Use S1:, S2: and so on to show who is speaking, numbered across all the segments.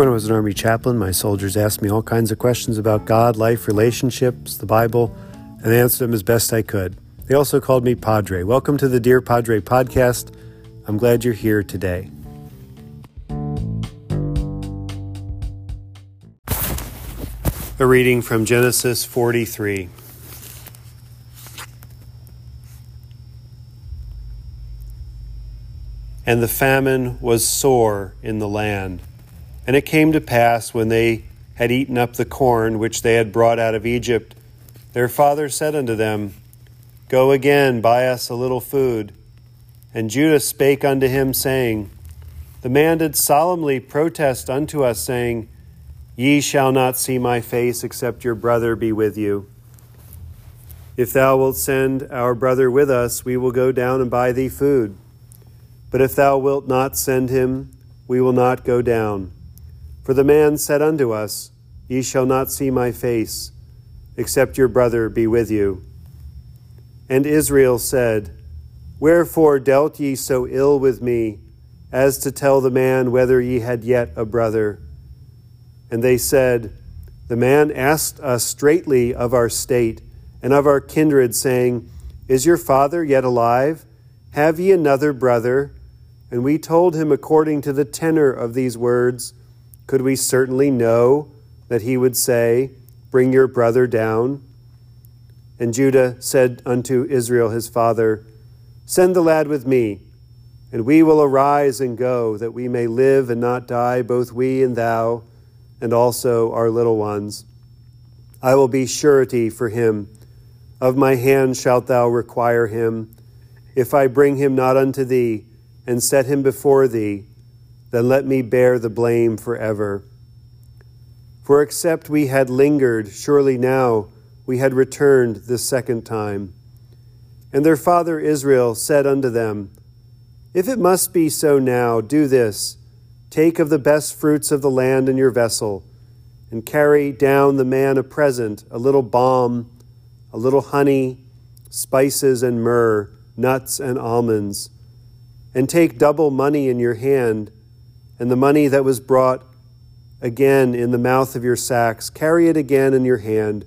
S1: When I was an Army chaplain, my soldiers asked me all kinds of questions about God, life, relationships, the Bible, and I answered them as best I could. They also called me Padre. Welcome to the Dear Padre podcast. I'm glad you're here today. A reading from Genesis 43. And the famine was sore in the land and it came to pass when they had eaten up the corn which they had brought out of Egypt, their father said unto them, Go again, buy us a little food. And Judah spake unto him, saying, The man did solemnly protest unto us, saying, Ye shall not see my face, except your brother be with you. If thou wilt send our brother with us, we will go down and buy thee food. But if thou wilt not send him, we will not go down. For the man said unto us, Ye shall not see my face, except your brother be with you. And Israel said, Wherefore dealt ye so ill with me, as to tell the man whether ye had yet a brother? And they said, The man asked us straitly of our state and of our kindred, saying, Is your father yet alive? Have ye another brother? And we told him according to the tenor of these words, could we certainly know that he would say, Bring your brother down? And Judah said unto Israel his father, Send the lad with me, and we will arise and go, that we may live and not die, both we and thou, and also our little ones. I will be surety for him. Of my hand shalt thou require him. If I bring him not unto thee, and set him before thee, then let me bear the blame forever. For except we had lingered, surely now we had returned the second time. And their father Israel said unto them, If it must be so now, do this take of the best fruits of the land in your vessel, and carry down the man a present, a little balm, a little honey, spices and myrrh, nuts and almonds. And take double money in your hand and the money that was brought again in the mouth of your sacks, carry it again in your hand.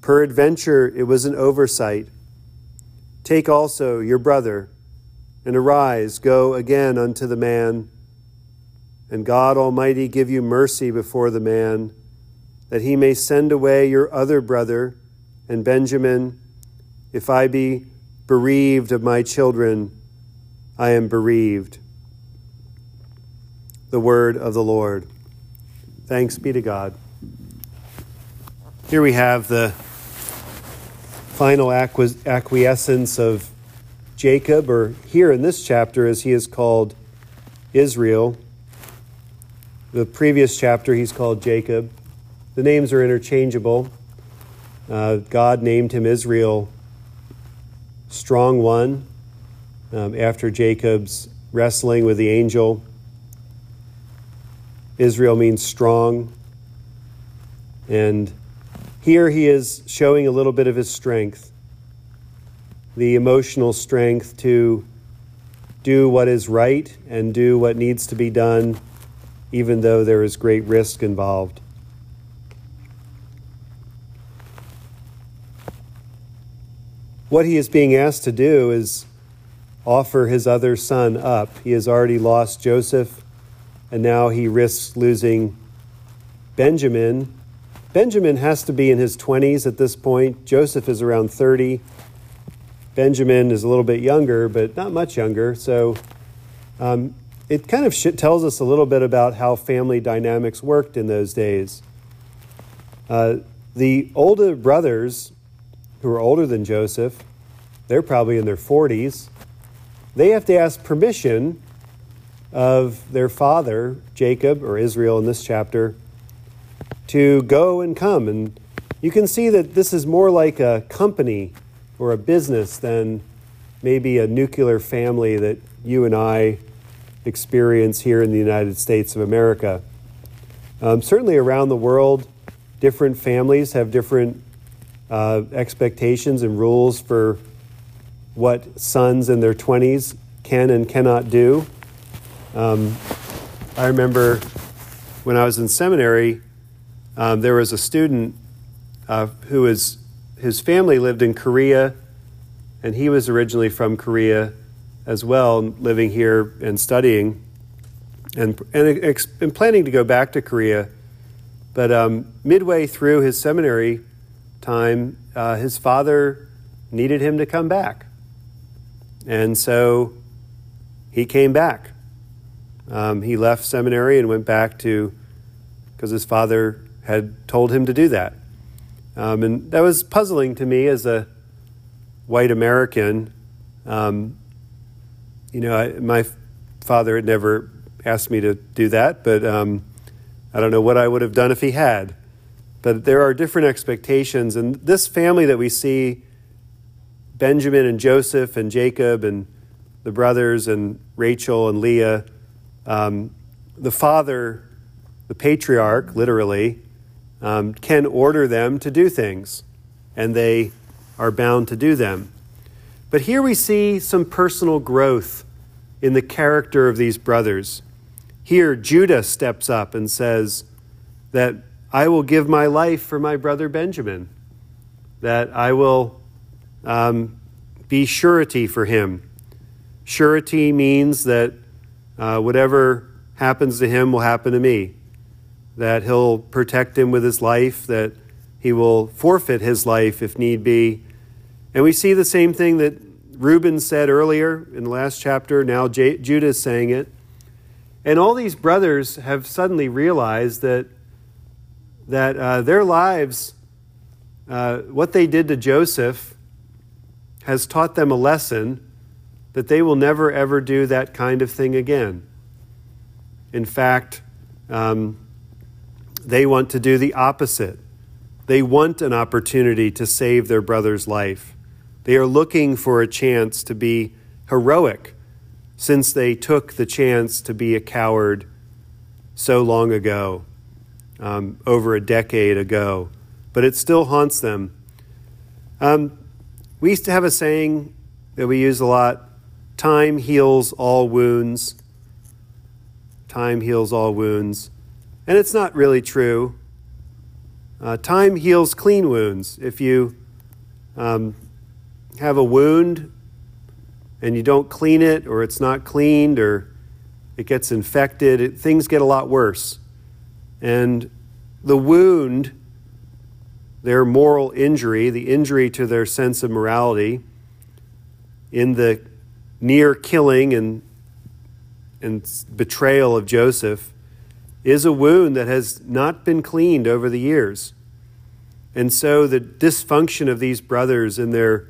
S1: Peradventure it was an oversight. Take also your brother, and arise, go again unto the man. And God Almighty give you mercy before the man, that he may send away your other brother, and Benjamin. If I be bereaved of my children, I am bereaved the word of the Lord. Thanks be to God. Here we have the final acquiescence of Jacob, or here in this chapter, as he is called Israel. The previous chapter, he's called Jacob. The names are interchangeable. Uh, God named him Israel, strong one, um, after Jacob's wrestling with the angel Israel means strong. And here he is showing a little bit of his strength the emotional strength to do what is right and do what needs to be done, even though there is great risk involved. What he is being asked to do is offer his other son up. He has already lost Joseph and now he risks losing Benjamin. Benjamin has to be in his 20s at this point. Joseph is around 30. Benjamin is a little bit younger, but not much younger. So um, it kind of tells us a little bit about how family dynamics worked in those days. Uh, the older brothers, who are older than Joseph, they're probably in their 40s. They have to ask permission of their father, Jacob, or Israel in this chapter, to go and come. And you can see that this is more like a company or a business than maybe a nuclear family that you and I experience here in the United States of America. Um, certainly around the world, different families have different uh, expectations and rules for what sons in their 20s can and cannot do. Um, I remember when I was in seminary, um, there was a student uh, who was, his family lived in Korea, and he was originally from Korea as well, living here and studying, and, and, and planning to go back to Korea. But um, midway through his seminary time, uh, his father needed him to come back. And so he came back. Um, he left seminary and went back to, because his father had told him to do that. Um, and that was puzzling to me as a white American. Um, you know, I, my father had never asked me to do that, but um, I don't know what I would have done if he had. But there are different expectations. And this family that we see Benjamin and Joseph and Jacob and the brothers and Rachel and Leah, um, the father, the patriarch, literally, um, can order them to do things, and they are bound to do them. But here we see some personal growth in the character of these brothers. Here, Judah steps up and says that I will give my life for my brother Benjamin, that I will um, be surety for him. Surety means that uh, whatever happens to him will happen to me, that he'll protect him with his life, that he will forfeit his life if need be. And we see the same thing that Reuben said earlier in the last chapter. Now J- Judah is saying it. And all these brothers have suddenly realized that, that uh, their lives, uh, what they did to Joseph, has taught them a lesson that they will never ever do that kind of thing again. In fact, um, they want to do the opposite. They want an opportunity to save their brother's life. They are looking for a chance to be heroic since they took the chance to be a coward so long ago, um, over a decade ago. But it still haunts them. Um, we used to have a saying that we use a lot time heals all wounds. Time heals all wounds. And it's not really true. Uh, time heals clean wounds. If you um, have a wound and you don't clean it, or it's not cleaned, or it gets infected, it, things get a lot worse. And the wound, their moral injury, the injury to their sense of morality, in the near killing and, and betrayal of Joseph, is a wound that has not been cleaned over the years. And so the dysfunction of these brothers and their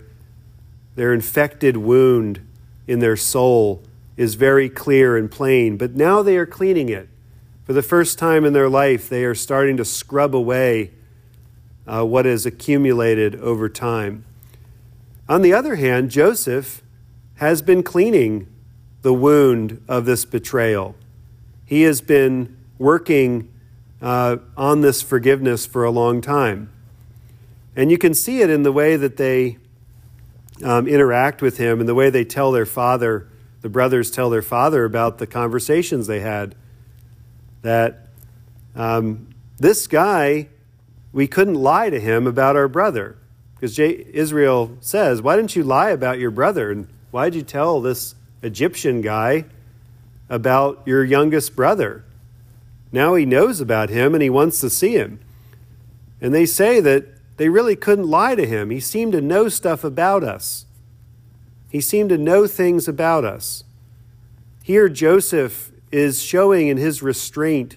S1: their infected wound in their soul is very clear and plain, but now they are cleaning it. For the first time in their life, they are starting to scrub away uh, what has accumulated over time. On the other hand, Joseph has been cleaning the wound of this betrayal. He has been working uh, on this forgiveness for a long time. And you can see it in the way that they um, interact with him and the way they tell their father, the brothers tell their father about the conversations they had. That um, this guy, we couldn't lie to him about our brother. Because Israel says, Why didn't you lie about your brother? And why did you tell this Egyptian guy about your youngest brother? Now he knows about him and he wants to see him. And they say that they really couldn't lie to him. He seemed to know stuff about us, he seemed to know things about us. Here, Joseph is showing in his restraint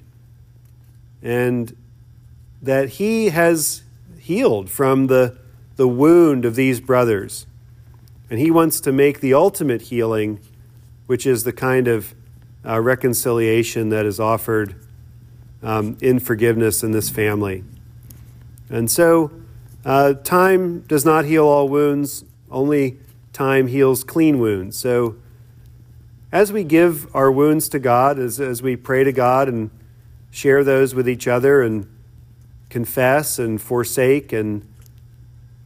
S1: and that he has healed from the, the wound of these brothers. And he wants to make the ultimate healing, which is the kind of uh, reconciliation that is offered um, in forgiveness in this family. And so, uh, time does not heal all wounds, only time heals clean wounds. So, as we give our wounds to God, as, as we pray to God and share those with each other and confess and forsake and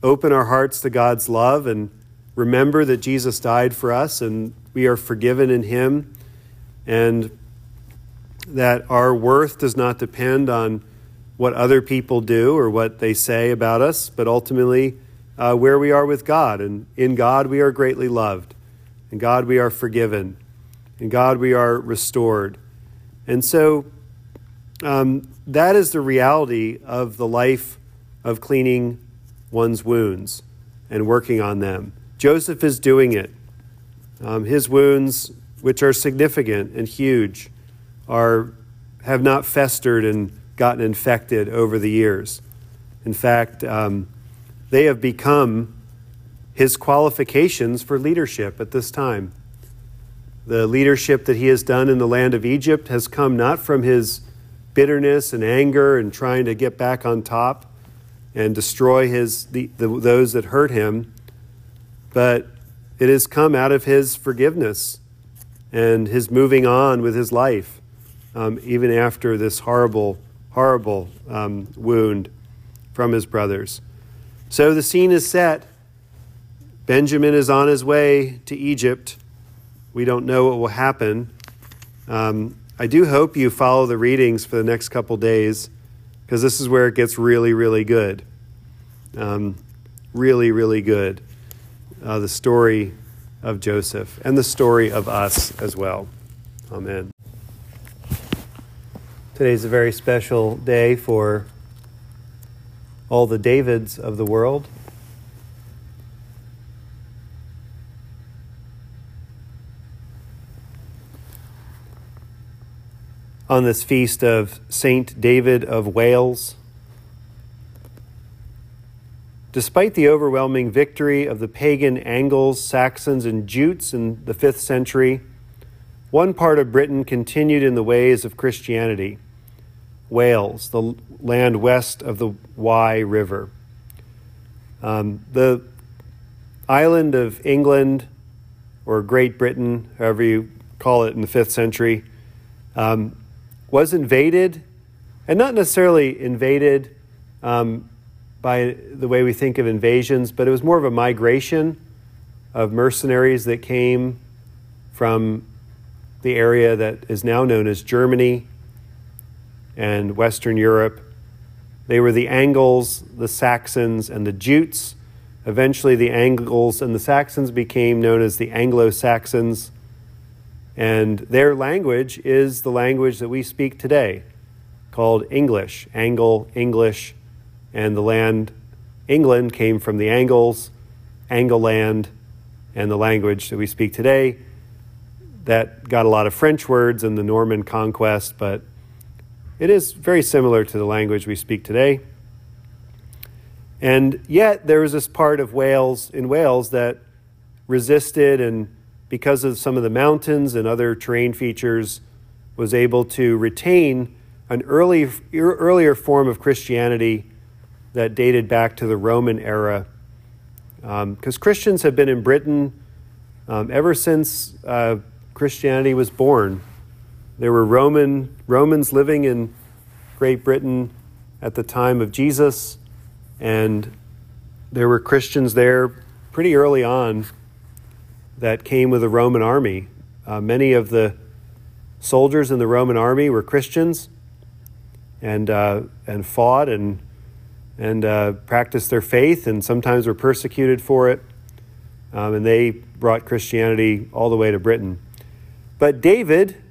S1: open our hearts to God's love and remember that Jesus died for us and we are forgiven in Him and that our worth does not depend on what other people do or what they say about us, but ultimately uh, where we are with God. And in God, we are greatly loved. In God, we are forgiven. In God, we are restored. And so um, that is the reality of the life of cleaning one's wounds and working on them. Joseph is doing it. Um, his wounds, which are significant and huge, are, have not festered and gotten infected over the years. In fact, um, they have become his qualifications for leadership at this time. The leadership that he has done in the land of Egypt has come not from his bitterness and anger and trying to get back on top and destroy his, the, the, those that hurt him, but it has come out of his forgiveness and his moving on with his life, um, even after this horrible, horrible um, wound from his brothers. So the scene is set. Benjamin is on his way to Egypt. We don't know what will happen. Um, I do hope you follow the readings for the next couple days because this is where it gets really, really good. Um, really, really good. Uh, the story of Joseph and the story of us as well. Amen. Today is a very special day for all the Davids of the world. On this feast of Saint David of Wales, Despite the overwhelming victory of the pagan Angles, Saxons, and Jutes in the 5th century, one part of Britain continued in the ways of Christianity Wales, the land west of the Wye River. Um, the island of England, or Great Britain, however you call it in the 5th century, um, was invaded, and not necessarily invaded um, by the way we think of invasions, but it was more of a migration of mercenaries that came from the area that is now known as Germany and Western Europe. They were the Angles, the Saxons, and the Jutes. Eventually, the Angles and the Saxons became known as the Anglo Saxons. And their language is the language that we speak today, called English, Angle, English and the land England came from the Angles, Angleland, and the language that we speak today. That got a lot of French words in the Norman conquest, but it is very similar to the language we speak today. And yet, there was this part of Wales, in Wales, that resisted, and because of some of the mountains and other terrain features, was able to retain an early, earlier form of Christianity that dated back to the Roman era. Because um, Christians have been in Britain um, ever since uh, Christianity was born. There were Roman Romans living in Great Britain at the time of Jesus, and there were Christians there pretty early on that came with the Roman army. Uh, many of the soldiers in the Roman army were Christians and uh, and fought and and uh, practiced their faith, and sometimes were persecuted for it. Um, and they brought Christianity all the way to Britain. But David,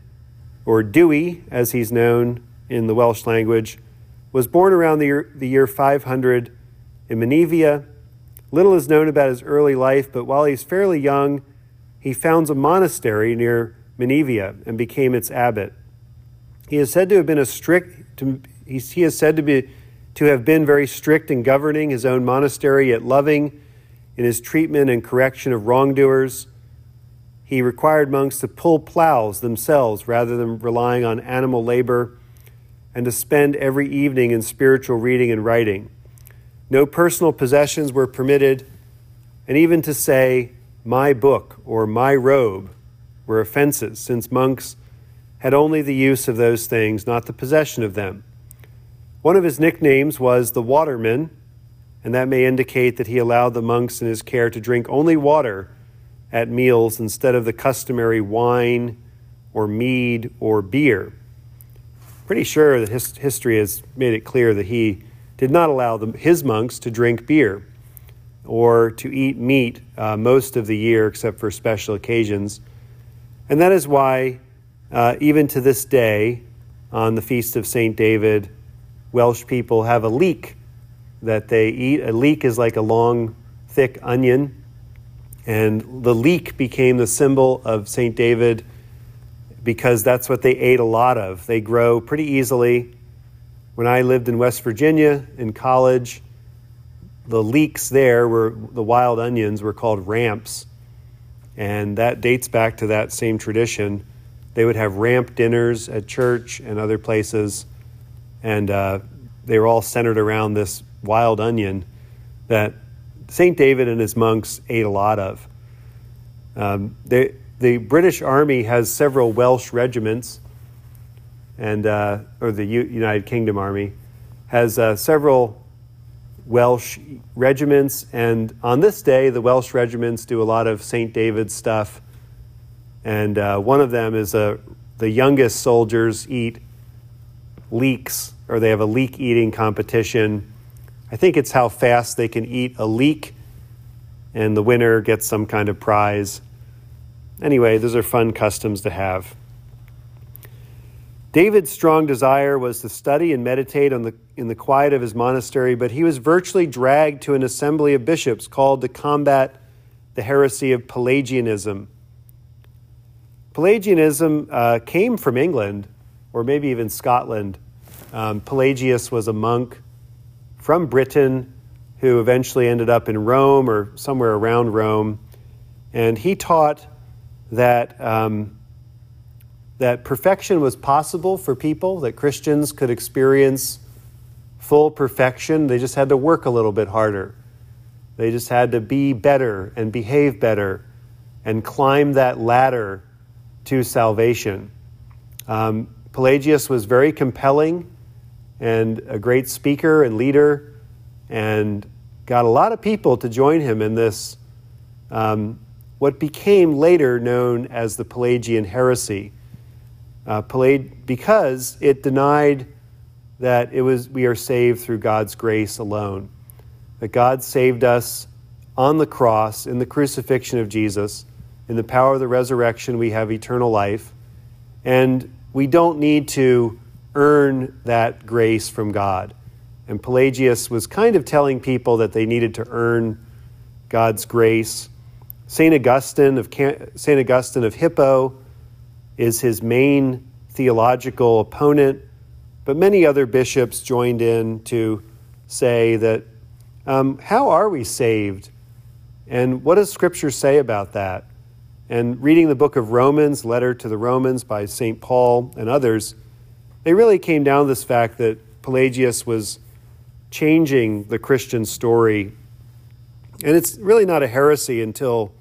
S1: or Dewi, as he's known in the Welsh language, was born around the year, the year 500 in Menevia. Little is known about his early life, but while he's fairly young, he founds a monastery near Menevia and became its abbot. He is said to have been a strict, to, he is said to be to have been very strict in governing his own monastery, yet loving in his treatment and correction of wrongdoers. He required monks to pull plows themselves rather than relying on animal labor, and to spend every evening in spiritual reading and writing. No personal possessions were permitted, and even to say, my book or my robe were offenses, since monks had only the use of those things, not the possession of them. One of his nicknames was the Waterman, and that may indicate that he allowed the monks in his care to drink only water at meals instead of the customary wine or mead or beer. pretty sure that his, history has made it clear that he did not allow the, his monks to drink beer or to eat meat uh, most of the year except for special occasions. And that is why, uh, even to this day, on the Feast of St. David, Welsh people have a leek that they eat. A leek is like a long, thick onion. And the leek became the symbol of St. David because that's what they ate a lot of. They grow pretty easily. When I lived in West Virginia in college, the leeks there were the wild onions were called ramps, and that dates back to that same tradition. They would have ramp dinners at church and other places, and uh, they were all centered around this wild onion that Saint David and his monks ate a lot of. Um, they, the British Army has several Welsh regiments, and uh, or the U- United Kingdom Army has uh, several Welsh regiments, and on this day, the Welsh regiments do a lot of St. David stuff. And uh, one of them is uh, the youngest soldiers eat leeks, or they have a leek eating competition. I think it's how fast they can eat a leek, and the winner gets some kind of prize. Anyway, those are fun customs to have. David's strong desire was to study and meditate the, in the quiet of his monastery, but he was virtually dragged to an assembly of bishops called to combat the heresy of Pelagianism. Pelagianism uh, came from England, or maybe even Scotland. Um, Pelagius was a monk from Britain who eventually ended up in Rome or somewhere around Rome, and he taught that. Um, that perfection was possible for people, that Christians could experience full perfection. They just had to work a little bit harder. They just had to be better and behave better and climb that ladder to salvation. Um, Pelagius was very compelling and a great speaker and leader and got a lot of people to join him in this, um, what became later known as the Pelagian heresy uh, because it denied that it was we are saved through God's grace alone. That God saved us on the cross, in the crucifixion of Jesus, in the power of the resurrection, we have eternal life. And we don't need to earn that grace from God. And Pelagius was kind of telling people that they needed to earn God's grace. St. Augustine of St. Augustine of Hippo is his main theological opponent, but many other bishops joined in to say that um, how are we saved? And what does Scripture say about that? And reading the book of Romans, letter to the Romans by St. Paul and others, they really came down to this fact that Pelagius was changing the Christian story. And it's really not a heresy until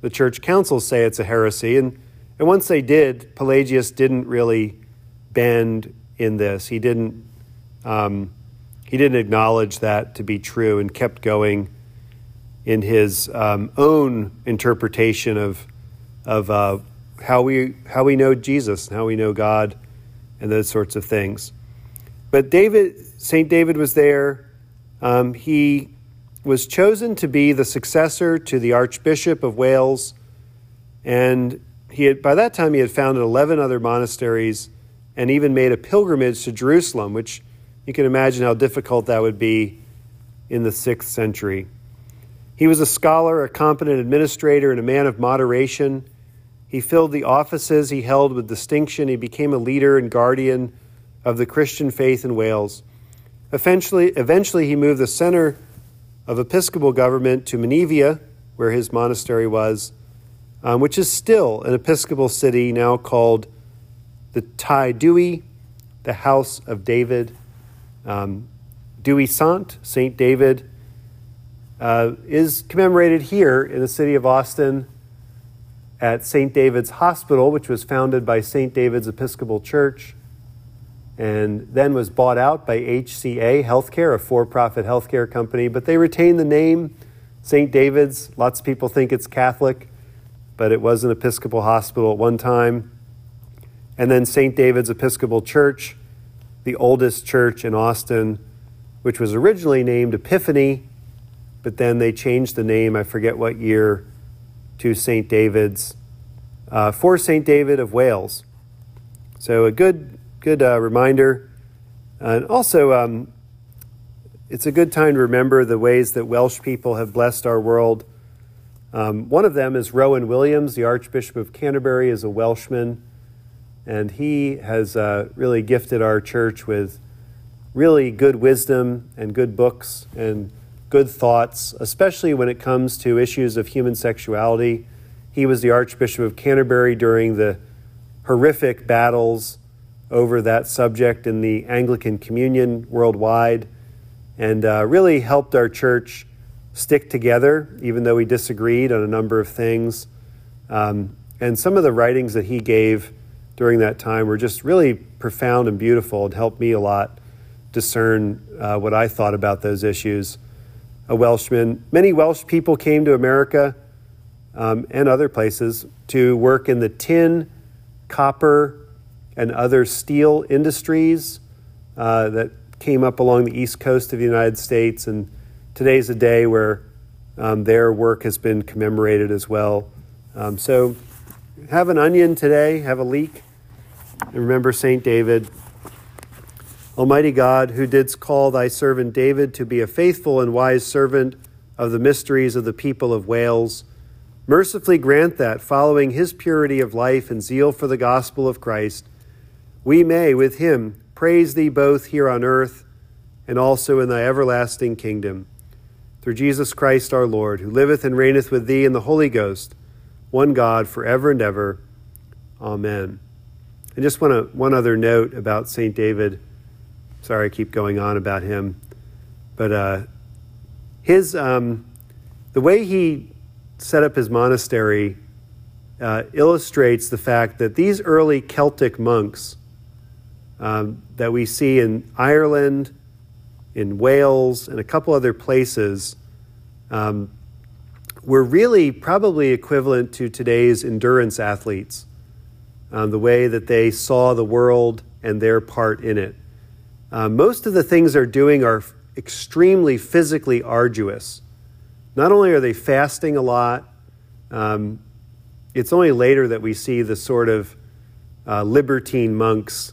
S1: the church councils say it's a heresy. And and once they did, Pelagius didn't really bend in this. He didn't, um, he didn't acknowledge that to be true and kept going in his um, own interpretation of, of uh, how, we, how we know Jesus and how we know God and those sorts of things. But David, St. David was there. Um, he was chosen to be the successor to the Archbishop of Wales, and he had, by that time, he had founded 11 other monasteries and even made a pilgrimage to Jerusalem, which you can imagine how difficult that would be in the sixth century. He was a scholar, a competent administrator, and a man of moderation. He filled the offices he held with distinction. He became a leader and guardian of the Christian faith in Wales. Eventually, eventually he moved the center of episcopal government to Menevia, where his monastery was, um, which is still an Episcopal city now called the Tai Dewi, the House of David. Um, Dewi Sant, St. David, uh, is commemorated here in the city of Austin at St. David's Hospital, which was founded by St. David's Episcopal Church and then was bought out by HCA Healthcare, a for profit healthcare company. But they retain the name St. David's. Lots of people think it's Catholic but it was an Episcopal hospital at one time. And then St. David's Episcopal Church the oldest church in Austin, which was originally named Epiphany, but then they changed the name, I forget what year, to St. David's, uh, for St. David of Wales. So a good, good uh, reminder. And also, um, it's a good time to remember the ways that Welsh people have blessed our world. Um, one of them is Rowan Williams, the Archbishop of Canterbury, is a Welshman, and he has uh, really gifted our church with really good wisdom and good books and good thoughts, especially when it comes to issues of human sexuality. He was the Archbishop of Canterbury during the horrific battles over that subject in the Anglican Communion worldwide and uh, really helped our church stick together, even though we disagreed on a number of things. Um, and some of the writings that he gave during that time were just really profound and beautiful and helped me a lot discern uh, what I thought about those issues. A Welshman, many Welsh people came to America um, and other places to work in the tin, copper, and other steel industries uh, that came up along the east coast of the United States, and today's a day where um, their work has been commemorated as well. Um, so have an onion today, have a leek, and remember St. David. Almighty God, who didst call thy servant David to be a faithful and wise servant of the mysteries of the people of Wales, mercifully grant that, following his purity of life and zeal for the gospel of Christ, we may, with him, praise thee both here on earth and also in thy everlasting kingdom. Through Jesus Christ our Lord, who liveth and reigneth with thee in the Holy Ghost, one God, for ever and ever. Amen. I just want to, one other note about St. David. Sorry, I keep going on about him. But uh, his, um, the way he set up his monastery uh, illustrates the fact that these early Celtic monks um, that we see in Ireland, in Wales, and a couple other places um, were really probably equivalent to today's endurance athletes, um, the way that they saw the world and their part in it. Uh, most of the things they're doing are extremely physically arduous. Not only are they fasting a lot, um, it's only later that we see the sort of uh, libertine monks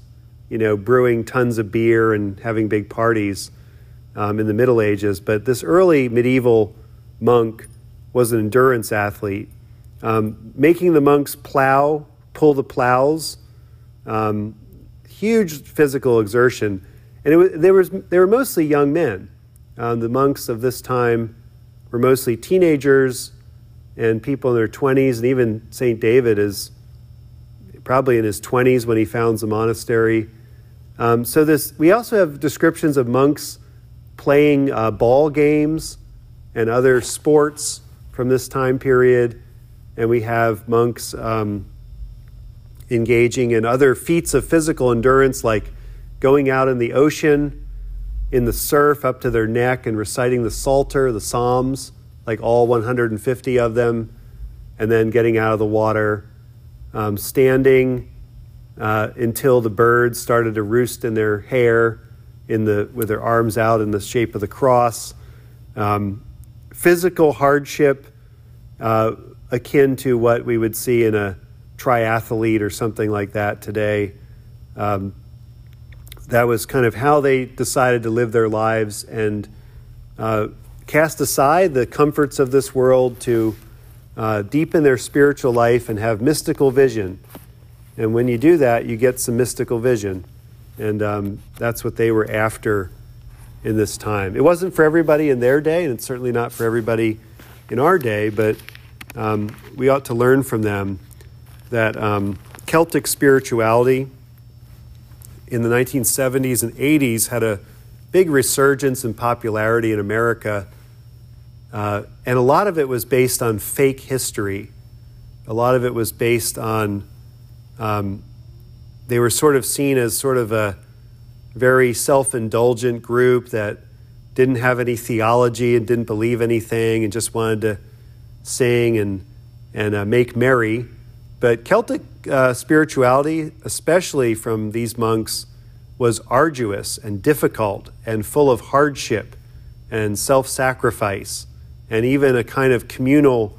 S1: you know, brewing tons of beer and having big parties um, in the Middle Ages. But this early medieval monk was an endurance athlete, um, making the monks plow, pull the plows, um, huge physical exertion. And it was, there was, they were mostly young men. Um, the monks of this time were mostly teenagers and people in their 20s, and even St. David is probably in his 20s when he founds the monastery. Um, so this, we also have descriptions of monks playing uh, ball games and other sports from this time period, and we have monks um, engaging in other feats of physical endurance, like going out in the ocean, in the surf up to their neck, and reciting the Psalter, the Psalms, like all 150 of them, and then getting out of the water, um, standing uh, until the birds started to roost in their hair in the, with their arms out in the shape of the cross. Um, physical hardship uh, akin to what we would see in a triathlete or something like that today. Um, that was kind of how they decided to live their lives and uh, cast aside the comforts of this world to uh, deepen their spiritual life and have mystical vision and when you do that, you get some mystical vision. And um, that's what they were after in this time. It wasn't for everybody in their day, and it's certainly not for everybody in our day, but um, we ought to learn from them that um, Celtic spirituality in the 1970s and 80s had a big resurgence in popularity in America. Uh, and a lot of it was based on fake history. A lot of it was based on um, they were sort of seen as sort of a very self indulgent group that didn't have any theology and didn't believe anything and just wanted to sing and, and uh, make merry. But Celtic uh, spirituality, especially from these monks, was arduous and difficult and full of hardship and self sacrifice and even a kind of communal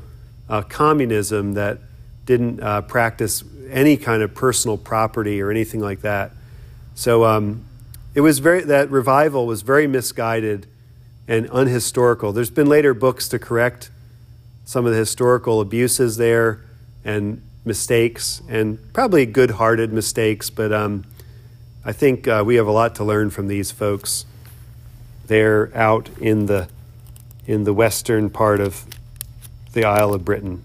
S1: uh, communism that didn't uh, practice any kind of personal property or anything like that. So um, it was very that revival was very misguided and unhistorical. There's been later books to correct some of the historical abuses there and mistakes, and probably good-hearted mistakes. But um, I think uh, we have a lot to learn from these folks. They're out in the in the western part of the Isle of Britain.